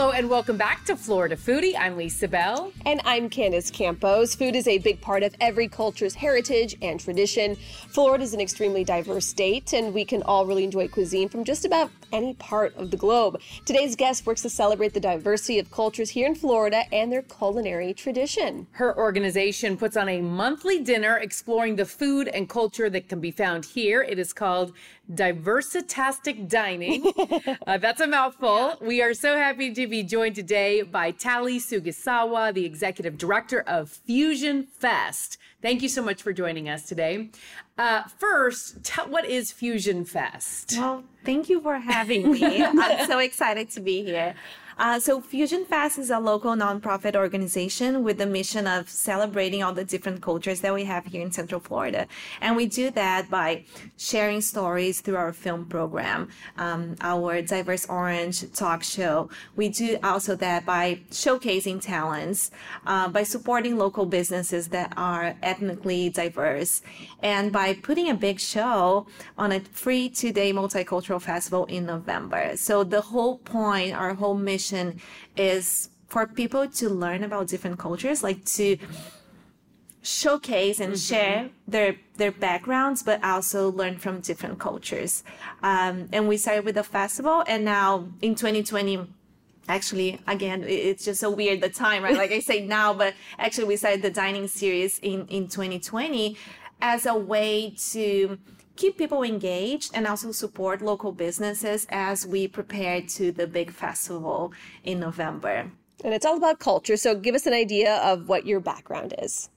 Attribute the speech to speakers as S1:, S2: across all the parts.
S1: Hello and welcome back to Florida Foodie. I'm Lisa Bell.
S2: And I'm Candace Campos. Food is a big part of every culture's heritage and tradition. Florida is an extremely diverse state, and we can all really enjoy cuisine from just about any part of the globe. Today's guest works to celebrate the diversity of cultures here in Florida and their culinary tradition.
S1: Her organization puts on a monthly dinner exploring the food and culture that can be found here. It is called Diversitastic Dining. uh, that's a mouthful. We are so happy to be joined today by Tali Sugisawa, the executive director of Fusion Fest. Thank you so much for joining us today. Uh, first, tell, what is Fusion Fest?
S3: Well, thank you for having me. I'm so excited to be here. Uh, so Fusion Fest is a local nonprofit organization with the mission of celebrating all the different cultures that we have here in Central Florida. And we do that by sharing stories through our film program, um, our Diverse Orange talk show. We do also that by showcasing talents, uh, by supporting local businesses that are ethnically diverse, and by putting a big show on a free two-day multicultural festival in November. So the whole point, our whole mission is for people to learn about different cultures, like to showcase and mm-hmm. share their their backgrounds, but also learn from different cultures. Um, and we started with a festival, and now in 2020 actually again it's just so weird the time right like i say now but actually we started the dining series in in 2020 as a way to keep people engaged and also support local businesses as we prepare to the big festival in November.
S2: And it's all about culture. So give us an idea of what your background is.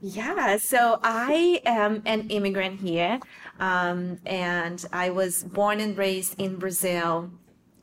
S3: Yeah, so I am an immigrant here, um, and I was born and raised in Brazil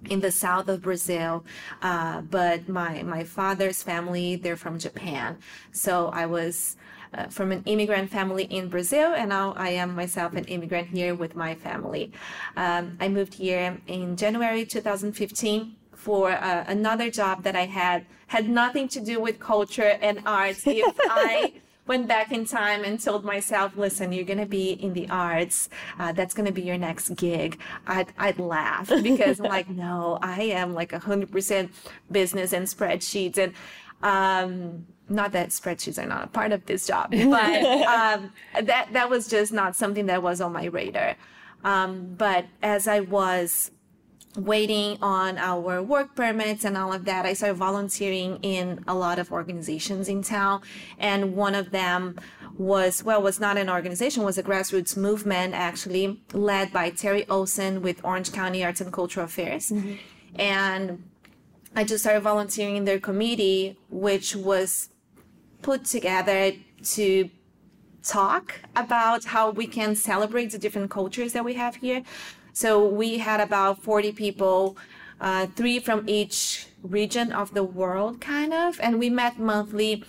S3: in the south of Brazil. Uh, but my, my father's family, they're from Japan. So I was uh, from an immigrant family in Brazil, and now I am myself an immigrant here with my family. Um, I moved here in January 2015 for uh, another job that I had had nothing to do with culture and arts. If I went back in time and told myself, listen, you're going to be in the arts. Uh, that's going to be your next gig. I'd, I'd laugh because I'm like, no, I am like a hundred percent business and spreadsheets. And, um, not that spreadsheets are not a part of this job, but um, that that was just not something that was on my radar. Um, but as I was waiting on our work permits and all of that, I started volunteering in a lot of organizations in town, and one of them was well was not an organization was a grassroots movement actually led by Terry Olson with Orange County Arts and Cultural Affairs, mm-hmm. and I just started volunteering in their committee, which was put together to talk about how we can celebrate the different cultures that we have here. So we had about 40 people, uh, three from each region of the world, kind of, and we met monthly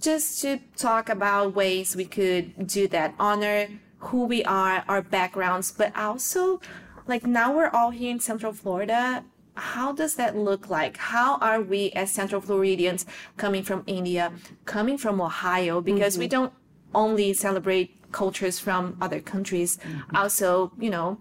S3: just to talk about ways we could do that, honor who we are, our backgrounds, but also like now we're all here in Central Florida how does that look like? How are we as Central Floridians coming from India, coming from Ohio? Because mm-hmm. we don't only celebrate cultures from other countries. Mm-hmm. Also, you know,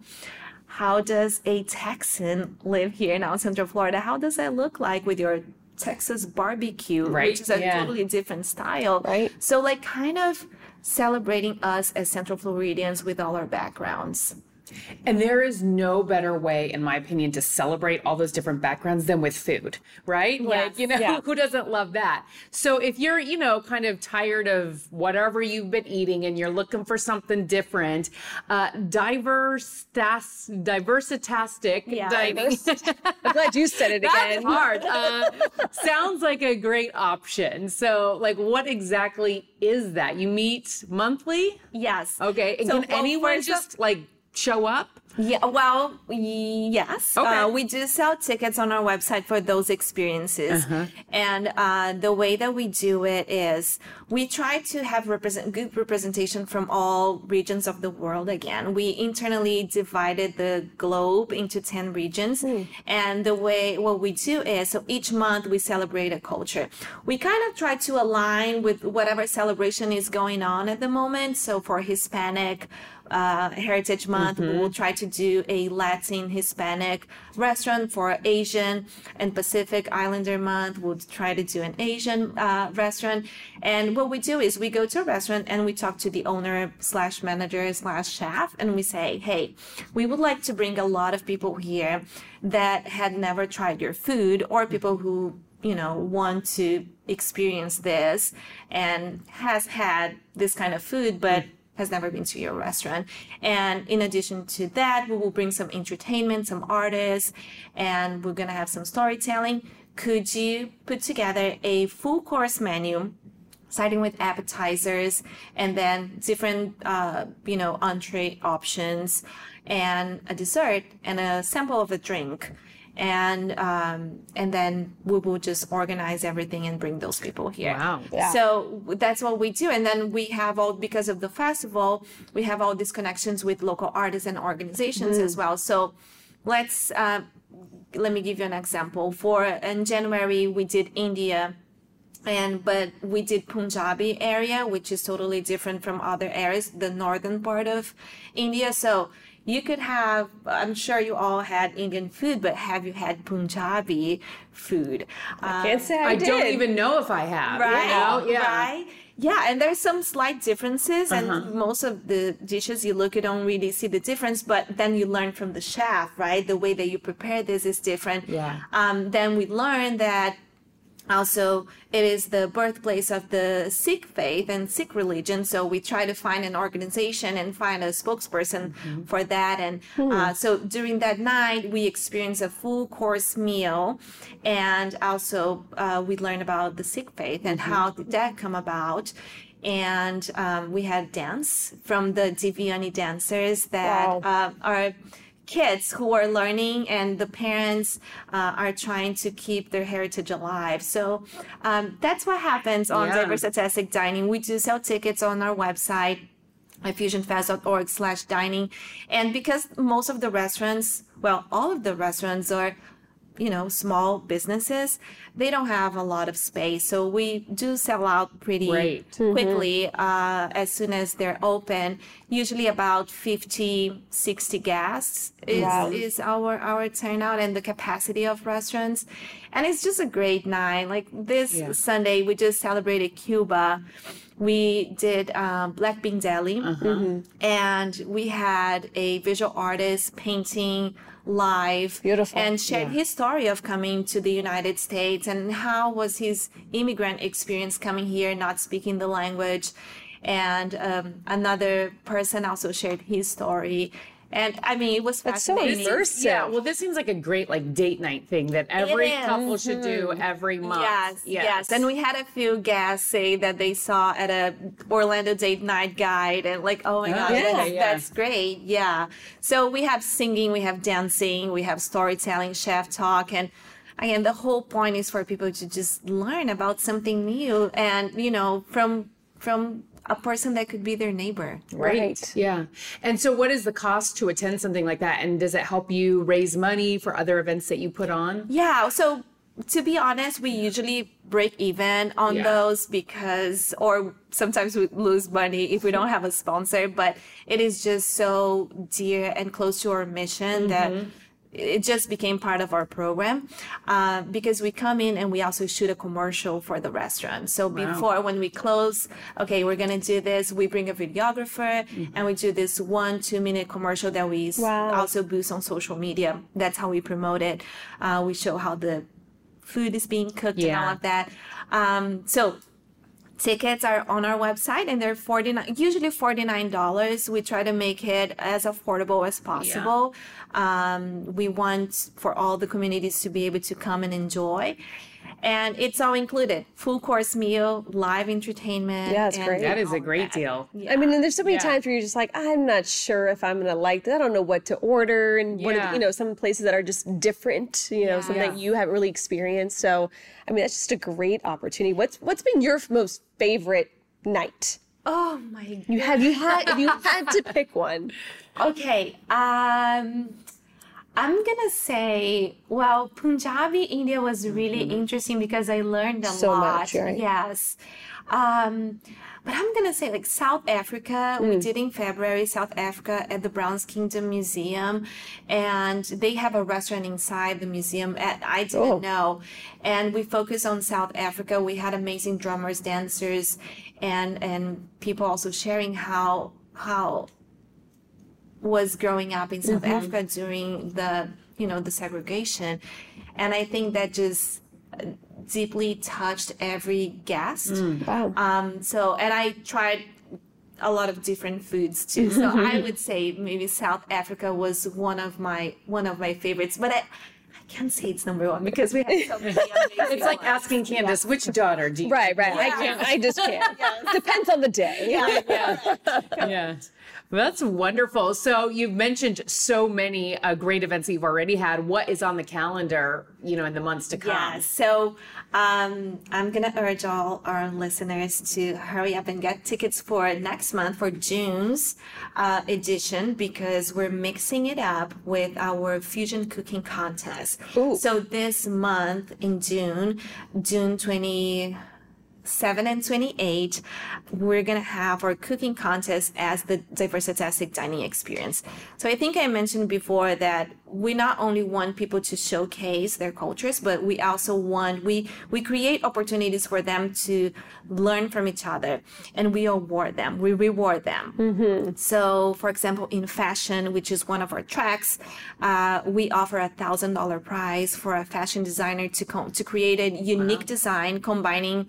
S3: how does a Texan live here now in Central Florida? How does that look like with your Texas barbecue,
S1: right.
S3: which is a yeah. totally different style?
S2: Right.
S3: So, like, kind of celebrating us as Central Floridians with all our backgrounds.
S1: And there is no better way, in my opinion, to celebrate all those different backgrounds than with food, right?
S3: Yes.
S1: Like, you know, who doesn't love that? So if you're, you know, kind of tired of whatever you've been eating and you're looking for something different, uh, diverse, diversitastic
S2: yeah,
S1: dining.
S2: I'm glad you said it again.
S1: That's hard. Uh, sounds like a great option. So, like, what exactly is that? You meet monthly?
S3: Yes.
S1: Okay. And so, can well, anyone just like show up?
S3: Yeah, well, yes.
S1: Okay. Uh,
S3: we do sell tickets on our website for those experiences. Uh-huh. And uh, the way that we do it is we try to have represent good representation from all regions of the world again. We internally divided the globe into 10 regions. Mm. And the way what we do is so each month we celebrate a culture. We kind of try to align with whatever celebration is going on at the moment. So for Hispanic, uh, Heritage Month, mm-hmm. we'll try to do a Latin Hispanic restaurant for Asian and Pacific Islander month. We'll try to do an Asian uh, restaurant. And what we do is we go to a restaurant and we talk to the owner slash manager slash chef and we say, hey, we would like to bring a lot of people here that had never tried your food or people who you know want to experience this and has had this kind of food but has never been to your restaurant. And in addition to that we will bring some entertainment some artists and we're going to have some storytelling. Could you put together a full course menu starting with appetizers and then different uh, you know entree options and a dessert and a sample of a drink and um, and then we will just organize everything and bring those people here.
S1: Wow.
S2: Yeah.
S3: So that's what we do, and then we have all because of the festival, we have all these connections with local artists and organizations as well. So let's uh, let me give you an example. For in January, we did India and but we did punjabi area which is totally different from other areas the northern part of india so you could have i'm sure you all had indian food but have you had punjabi food i
S2: Can't say I,
S1: I don't even know if I have.
S3: right
S1: You know? Yeah.
S3: right yeah and there's some slight differences
S1: Uh-huh.
S3: and most of the dishes you look you don't really see the difference but then you learn from the chef right the way that you prepare this is different
S1: Yeah.
S3: um, then we learn that also it is the birthplace of the sikh faith and sikh religion so we try to find an organization and find a spokesperson for that. And uh, so during that night we experience a full course meal and also uh, we learn about the sikh faith and how did that come about. And um, we had dance from the Divyani dancers that
S2: Wow.
S3: uh, are kids who are learning and the parents uh, are trying to keep their heritage alive. So um, that's what happens on
S1: Yeah.
S3: diverse dining. We do sell tickets on our website at fusionfest.org slash dining. And because most of the restaurants well all of the restaurants are you know small businesses they don't have a lot of space. So we do sell out pretty
S1: Right.
S3: quickly uh, as soon as they're open. Usually about 50 60 guests is,
S2: Wow.
S3: is our our turnout and the capacity of restaurants. And it's just a great night. Like this
S1: Yeah.
S3: sunday we just celebrated cuba. We did um, black bean deli. And we had a visual artist painting live
S2: Beautiful.
S3: and shared
S1: Yeah.
S3: his story of coming to the united states and how was his immigrant experience coming here not speaking the language and um, another person also shared his story and i mean it was
S2: That's so
S3: fascinating
S2: immersive.
S1: Yeah, well, this seems like a great like date night thing that every
S3: is.
S1: couple should do mm-hmm. every month.
S3: Yes, yes, And we had a few guests say that they saw at a Orlando date night guide and like, oh my ah,
S1: Oh,
S3: god,
S1: yeah,
S3: that's,
S1: yeah.
S3: that's great. Yeah. So we have singing, we have dancing, we have storytelling, chef talk, and again, the whole point is for people to just learn about something new and you know from from a person that could be their neighbor.
S1: Right.
S2: Right.
S1: Yeah. And so, what is the cost to attend something like that? And does it help you raise money for other events that you put on?
S3: Yeah. So to be honest, we usually break even on
S1: Yeah.
S3: those because, or sometimes we lose money if we don't have a sponsor. But it is just so dear and close to our mission that mm-hmm. It just became part of our program uh, because we come in and we also shoot a commercial for the restaurant. So before when we close, okay, we're gonna do this. We bring a videographer and we do this one two minute commercial that we
S2: Wow.
S3: also boost on social media. That's how we promote it. Uh, we show how the food is being cooked and all of that. Um, so tickets are on our website and they're 49 usually $49 we try to make it as affordable as possible. Um, we want for all the communities to be able to come and enjoy and it's all included full course meal live entertainment
S2: Yeah, it's great.
S1: That is a great
S3: that.
S1: deal.
S2: I mean, and there's so many
S1: Yeah.
S2: times where you're just like, I'm not sure if I'm gonna like that. I don't know what to order, and what are the, you know, some places that are just different. You know, something that you haven't really experienced. So, I mean, that's just a great opportunity. What's what's been your most favorite night?
S3: oh my
S2: You have you had if you had to pick one.
S3: Okay. Um, I'm gonna say, well, Punjabi, India was really interesting because I learned a
S2: Mm-hmm. So
S3: lot.
S2: much, right?
S3: Yes. Um, but I'm gonna say like South Africa.
S2: Mm.
S3: We did in February, South Africa at the Browns Kingdom Museum, and they have a restaurant inside the museum. And I didn't
S2: Oh.
S3: know, and we focused on South Africa. We had amazing drummers, dancers, and and people also sharing how how was growing up in South Africa during the you know the segregation, and I think that just uh, deeply touched every guest.
S2: Wow.
S3: Um, so and I tried a lot of different foods too. So I would say maybe South Africa was one of my one of my favorites, but I. I can't say it's number one because we have so many
S1: It's like
S3: ones.
S1: asking Candace, which daughter do you
S2: Right, right. I can't. I just can't. Depends on the day.
S1: yeah. yeah. Well, that's wonderful. So you've mentioned so many uh, great events that you've already had. What is on the calendar, you know, in the months to come?
S3: Yeah, so um, I'm gonna urge all our listeners to hurry up and get tickets for next month for June's uh, edition because we're mixing it up with our fusion cooking contest.
S2: Ooh.
S3: So this month in June, June 20. 7 and 28, we're going to have our cooking contest as the Diversitastic Dining Experience. So I think I mentioned before that we not only want people to showcase their cultures, but we also want, we, we create opportunities for them to learn from each other and we award them, we reward them. So, for example, in fashion, which is one of our tracks, uh, we offer a thousand dollar prize for a fashion designer to com- to create a unique design combining.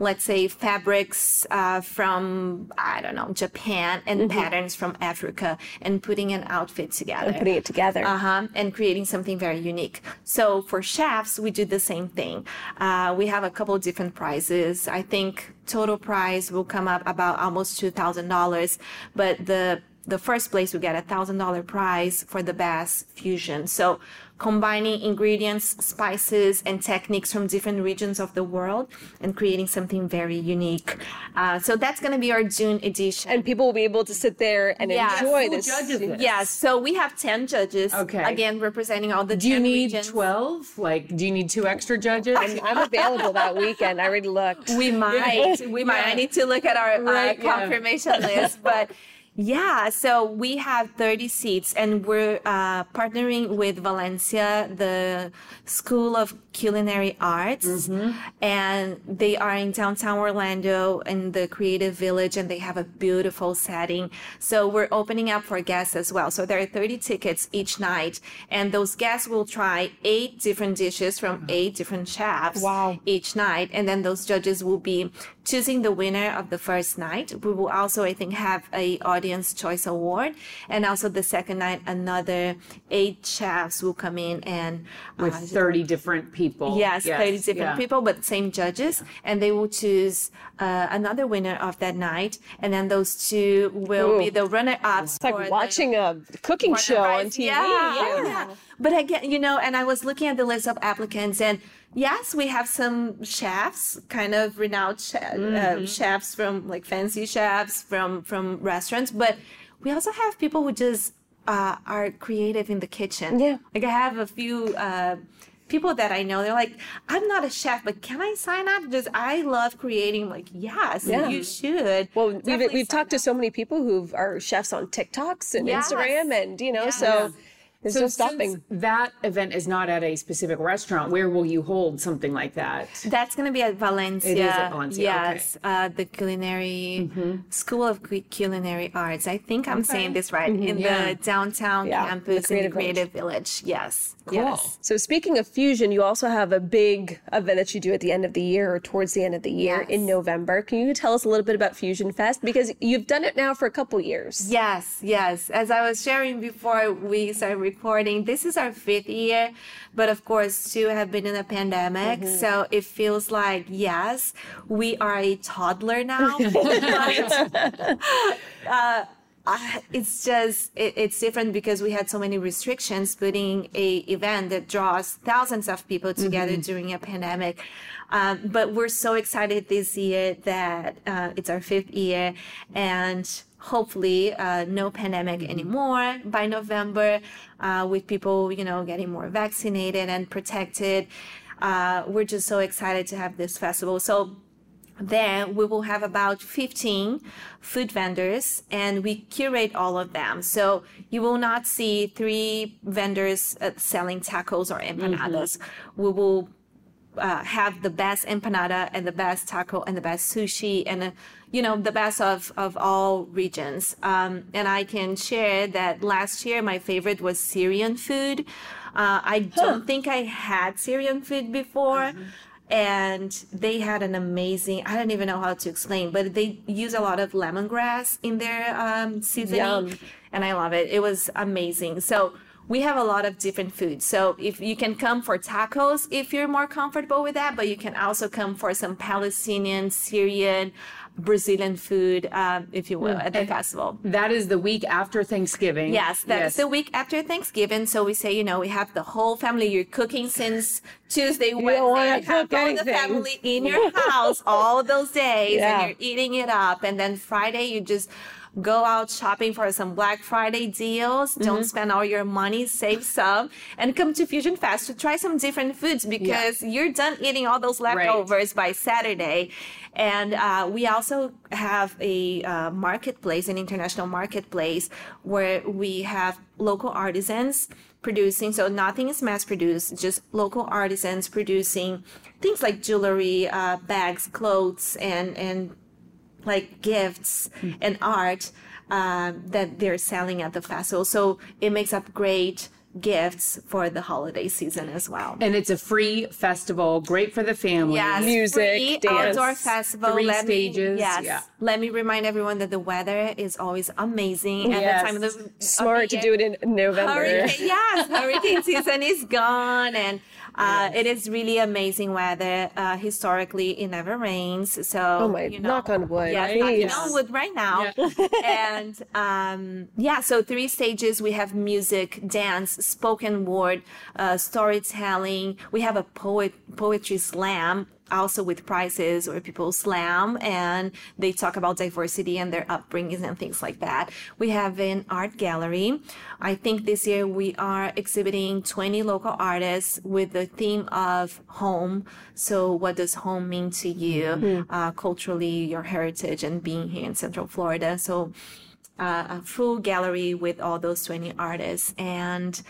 S3: Let's say fabrics uh, from I don't know Japan and patterns from Africa, and putting an outfit together and
S2: Putting it together.
S3: uh-huh, and creating something very unique. So for chefs, we do the same thing. Uh, we have a couple of different prizes. I think total prize will come up about almost two thousand dollars, but the the first place will get a thousand dollar prize for the best fusion. So combining ingredients, spices, and techniques from different regions of the world and creating something very unique. Uh, so that's going to be our June edition.
S2: and people will be able to sit there and
S3: Yes.
S2: enjoy
S1: Who
S2: this.
S1: judges it?
S3: Yes, so we have 10 judges.
S1: Okay.
S3: Again, representing all the
S1: Do you need
S3: regions.
S1: 12? Like, do you need two extra judges?
S2: I'm available that weekend. I already looked.
S3: We might. We might. I need to look at our
S1: Right,
S3: uh,
S1: yeah.
S3: confirmation list. But yeah, so we have 30 seats and we're uh, partnering with Valencia, the School of Culinary Arts.
S1: Mm-hmm.
S3: And they are in downtown Orlando in the Creative Village and they have a beautiful setting. So we're opening up for guests as well. So there are 30 tickets each night. And those guests will try eight different dishes from eight different chefs
S2: Wow.
S3: each night and then those judges will be choosing the winner of the first night we will also i think have a audience choice award and also the second night another eight chefs will come in and
S1: With
S3: uh,
S1: 30 different people.
S3: Yes, 30 different
S1: yeah.
S3: people, but same judges. And they will choose uh, another winner of that night. And then those two will be the runner ups.
S2: It's like watching a cooking show on TV.
S3: Yeah, yeah. But again, you know, and I was looking at the list of applicants, and yes, we have some chefs, kind of renowned che-
S2: Mm-hmm.
S3: uh, chefs from like fancy chefs from from restaurants, but we also have people who just uh, are creative in the kitchen.
S2: Yeah.
S3: Like I have a few. Uh, People that I know, they're like, I'm not a chef, but can I sign up? Just I love creating. Like, yes,
S2: Yeah.
S3: you should.
S2: Well, we've, we've
S3: sign
S2: talked to so many people who are chefs on TikToks and
S3: Yes.
S2: Instagram, and you know,
S3: Yeah.
S2: so there's
S1: So
S2: no
S1: since
S2: stopping.
S1: that event is not at a specific restaurant, where will you hold something like that?
S3: That's going to be at Valencia.
S1: It is at Valencia, okay. Mm-hmm.
S3: Yes, uh, the culinary School of Cu- Culinary Arts. I think I'm saying this right in
S1: Yeah.
S3: the downtown
S2: Yeah, the
S3: campus in the
S2: Creative
S3: Creative Village. Yes,
S1: Cool.
S3: yes.
S2: So speaking of fusion, you also have a big event that you do at the end of the year or towards the end of the year in November. Can you tell us a little bit about Fusion Fest because you've done it now for a couple years?
S3: Yes, yes. As I was sharing before we started recording, this is our fifth year, but of course, two have been in a pandemic. Mm-hmm. So it feels like, yes, we are a toddler now. but, uh, uh, it's just it, it's different because we had so many restrictions putting a event that draws thousands of people together during a pandemic um, but we're so excited this year that uh, it's our fifth year and hopefully uh, no pandemic anymore by November, uh, with people you know getting more vaccinated and protected. Uh, we're just so excited to have this festival. So there we will have about 15 food vendors and we curate all of them. So you will not see three vendors uh, selling tacos or empanadas. We will uh, have the best empanada and the best taco and the best sushi and uh, you know the best of of all regions. Um, and i can share that last year my favorite was syrian food. Uh, i don't think i had syrian food before and they had an amazing i don't even know how to explain but they use a lot of lemongrass in their um, seasoning
S2: Yum.
S3: and i love it. It was amazing. So we have a lot of different foods. So if you can come for tacos if you're more comfortable with that but you can also come for some palestinian syrian brazilian food um, if you will at the festival
S1: That is the week after Thanksgiving.
S3: Yes, that's the week after Thanksgiving. So we say, you know, we have the whole family. You're cooking since Tuesday, Wednesday. You have all the family in your house all those days,
S2: Yeah.
S3: and you're eating it up. And then Friday, you just go out shopping for some Black Friday deals.
S2: Mm-hmm.
S3: Don't spend all your money, save some, and come to Fusion Fest to try some different foods because you're done eating all those leftovers by Saturday. And uh, we also have a uh, marketplace, an international marketplace, where we have local artisans producing. So nothing is mass produced, just local artisans producing things like jewelry, uh, bags, clothes, and and like gifts and art uh, that they're selling at the festival. So it makes up great gifts for the holiday season as well.
S1: And it's a free festival, great for the family.
S3: Yes,
S2: Music,
S3: free
S2: dance,
S3: outdoor festival.
S1: three
S3: Let me-
S1: stages,
S3: yes.
S1: yeah.
S3: Let me remind everyone that the weather is always amazing at
S2: Yes.
S3: the time of the
S2: Smart to do it in November.
S3: Hurricane, yes, hurricane season is gone, and uh, it is really amazing weather. Uh, historically, it never rains, so
S2: Oh my-
S3: you know,
S2: knock on wood.
S3: Yes,
S2: Right.
S3: knock on wood right now. and um, yeah, so three stages. We have music, dance, spoken word, uh, storytelling. We have a poet poetry slam. Also with prizes where people slam and they talk about diversity and their upbringings and things like that. We have an art gallery. I think this year we are exhibiting 20 local artists with the theme of home. So what does home mean to you uh, culturally, your heritage and being here in Central Florida? So uh, a full gallery with all those 20 artists. And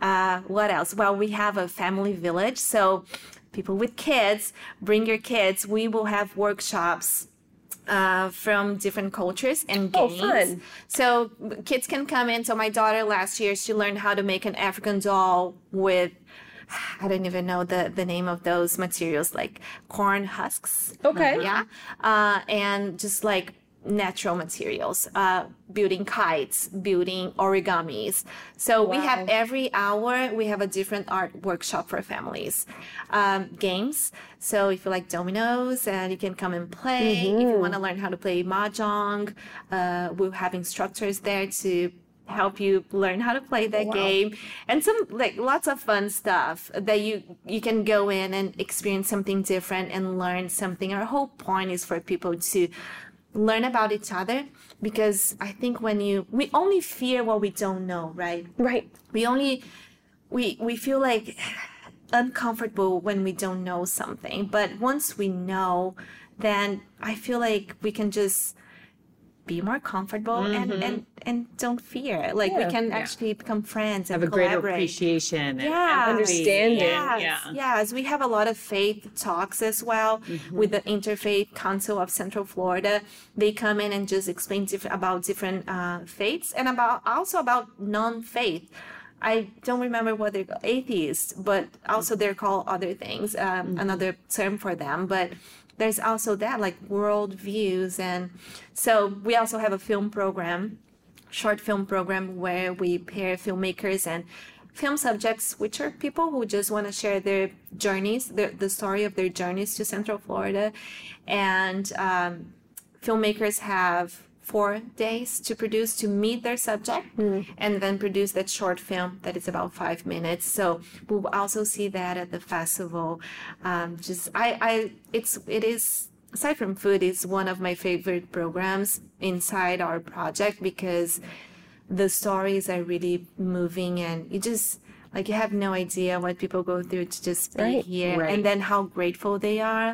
S3: uh, what else? Well, we have a family village. So people with kids, bring your kids. We will have workshops uh, from different cultures and
S2: Oh,
S3: games.
S2: fun.
S3: So kids can come in. So my daughter last year, she learned how to make an African doll with I don't even know the, the name of those materials, like corn husks.
S2: Okay.
S3: Yeah. Uh, and just like natural materials, uh, building kites, building origamis. So we have every hour, we have a different art workshop for families. Um, games. So if you like dominoes, and you can come and play. If you want to learn how to play mahjong, uh, we'll have instructors there to help you learn how to play that game and some like lots of fun stuff that you you can go in and experience something different and learn something our whole point is for people to learn about each other because i think when you we only fear what we don't know right
S2: Right.
S3: we only we we feel like uncomfortable when we don't know something but once we know then i feel like we can just be more comfortable and and and don't fear like we
S2: Yeah.
S3: can actually become friends and
S1: Have a greater appreciation and
S3: yeah.
S1: empathy.
S2: Understanding.
S3: Yes,
S1: Yeah.
S3: yes. We have a lot of faith talks as well
S1: Mm-hmm.
S3: with the Interfaith Council of Central Florida. They come in and just explain different about different uh, faiths and about also about non-faith. I don't remember what they're called, atheists, but also they're called other things, um,
S1: Mm-hmm.
S3: another term for them. But there's also that like world views, and so we also have a film program short film program where we pair filmmakers and film subjects, which are people who just want to share their journeys, the, the story of their journeys to Central Florida. And um, filmmakers have four days to produce to meet their subject and then produce that short film that is about five minutes so we'll also see that at the festival um, just i i it's it is aside from food, is one of my favorite programs inside our project because the stories are really moving and you just like you have no idea what people go through to just be
S2: Right.
S3: here
S1: Right.
S3: and then how grateful they are.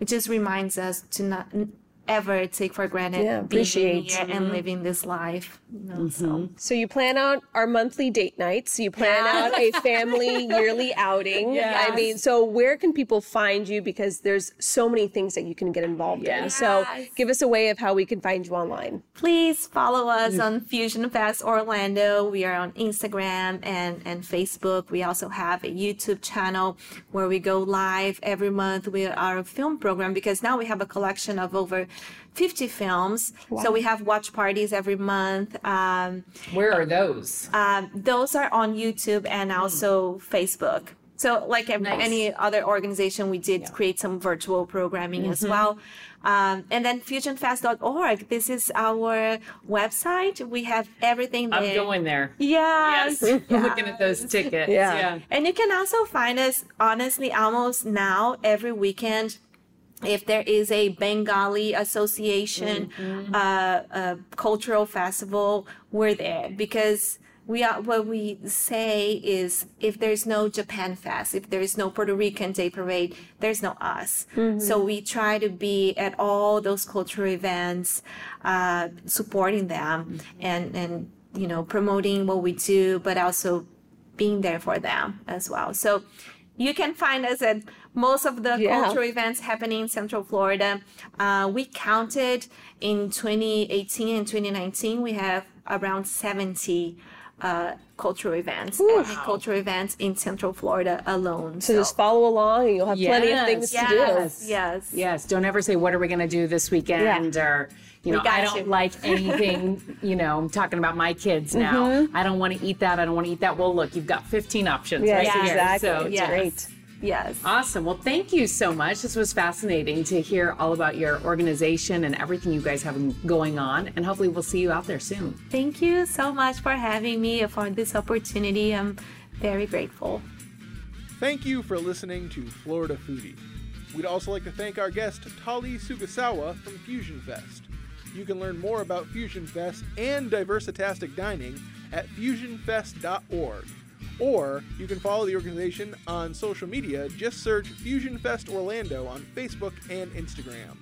S3: It just reminds us to not ever take for granted
S2: Yeah,
S3: being
S2: appreciate.
S3: here and mm-hmm. living this life. you know, So mm-hmm.
S2: So you plan out our monthly date nights. You plan out a family yearly outing. I mean, so where can people find you? Because there's so many things that you can get involved in. So give us a way of how we can find you online.
S3: please follow us mm. on Fusion Fest Orlando. We are on Instagram and, and Facebook. We also have a YouTube channel where we go live every month with our film program because now we have a collection of over 50 films. So we have watch parties every month. Um,
S1: Where are those?
S3: um, those are on YouTube and also Facebook. So, like
S1: Nice.
S3: any other organization, we did create some virtual programming as well. Um, and then fusionfest.org. This is our website. We have everything there.
S1: I'm going there.
S3: Yes.
S1: Yes. Looking at those tickets.
S2: Yeah.
S3: And you can also find us, honestly, almost now every weekend. If there is a Bengali association, uh, uh, cultural festival, we're there because we are what we say is if there's no Japan Fest, if there is no Puerto Rican Day Parade, there's no us. So we try to be at all those cultural events, uh, supporting them and and you know promoting what we do, but also being there for them as well. So you can find us at most of the
S2: Yeah.
S3: cultural events happening in Central Florida. Uh, we counted in 2018 and 2019, we have around 70 uh, cultural events, ethnic cultural events in Central Florida alone.
S2: So just follow along and you'll have plenty of things
S1: Yes.
S2: to do.
S3: yes, yes.
S1: Yes. Don't ever say, what are we going to do this weekend? Or, you know, I don't
S3: you.
S1: like anything, you know, I'm talking about my kids now. I don't want to eat that. I don't want to eat that. Well, look, you've got 15 options
S2: Yes,
S1: right here.
S2: exactly.
S1: So,
S2: It's
S3: Yes.
S2: great.
S3: Yes.
S1: Awesome. Well, thank you so much. This was fascinating to hear all about your organization and everything you guys have going on. And hopefully, we'll see you out there soon.
S3: Thank you so much for having me for this opportunity. I'm very grateful.
S4: Thank you for listening to Florida Foodie. We'd also like to thank our guest, Tali Sugasawa from Fusion Fest. You can learn more about Fusion Fest and Diversitastic Dining at fusionfest.org. Or you can follow the organization on social media. Just search Fusion Fest Orlando on Facebook and Instagram.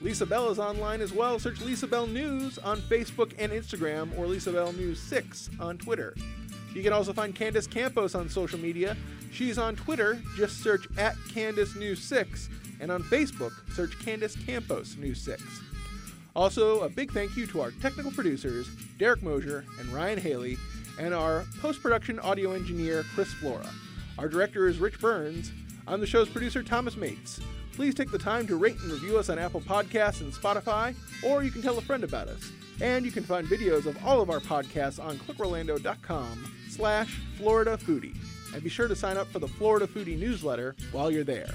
S4: Lisa Bell is online as well. Search Lisa Bell News on Facebook and Instagram or Lisa Bell News 6 on Twitter. You can also find Candace Campos on social media. She's on Twitter, just search at Candace News 6, and on Facebook, search Candace Campos News 6. Also, a big thank you to our technical producers, Derek Mosier and Ryan Haley, and our post production audio engineer, Chris Flora. Our director is Rich Burns. I'm the show's producer, Thomas Mates. Please take the time to rate and review us on Apple Podcasts and Spotify, or you can tell a friend about us. And you can find videos of all of our podcasts on clickorlando.com slash Florida Foodie. And be sure to sign up for the Florida Foodie newsletter while you're there.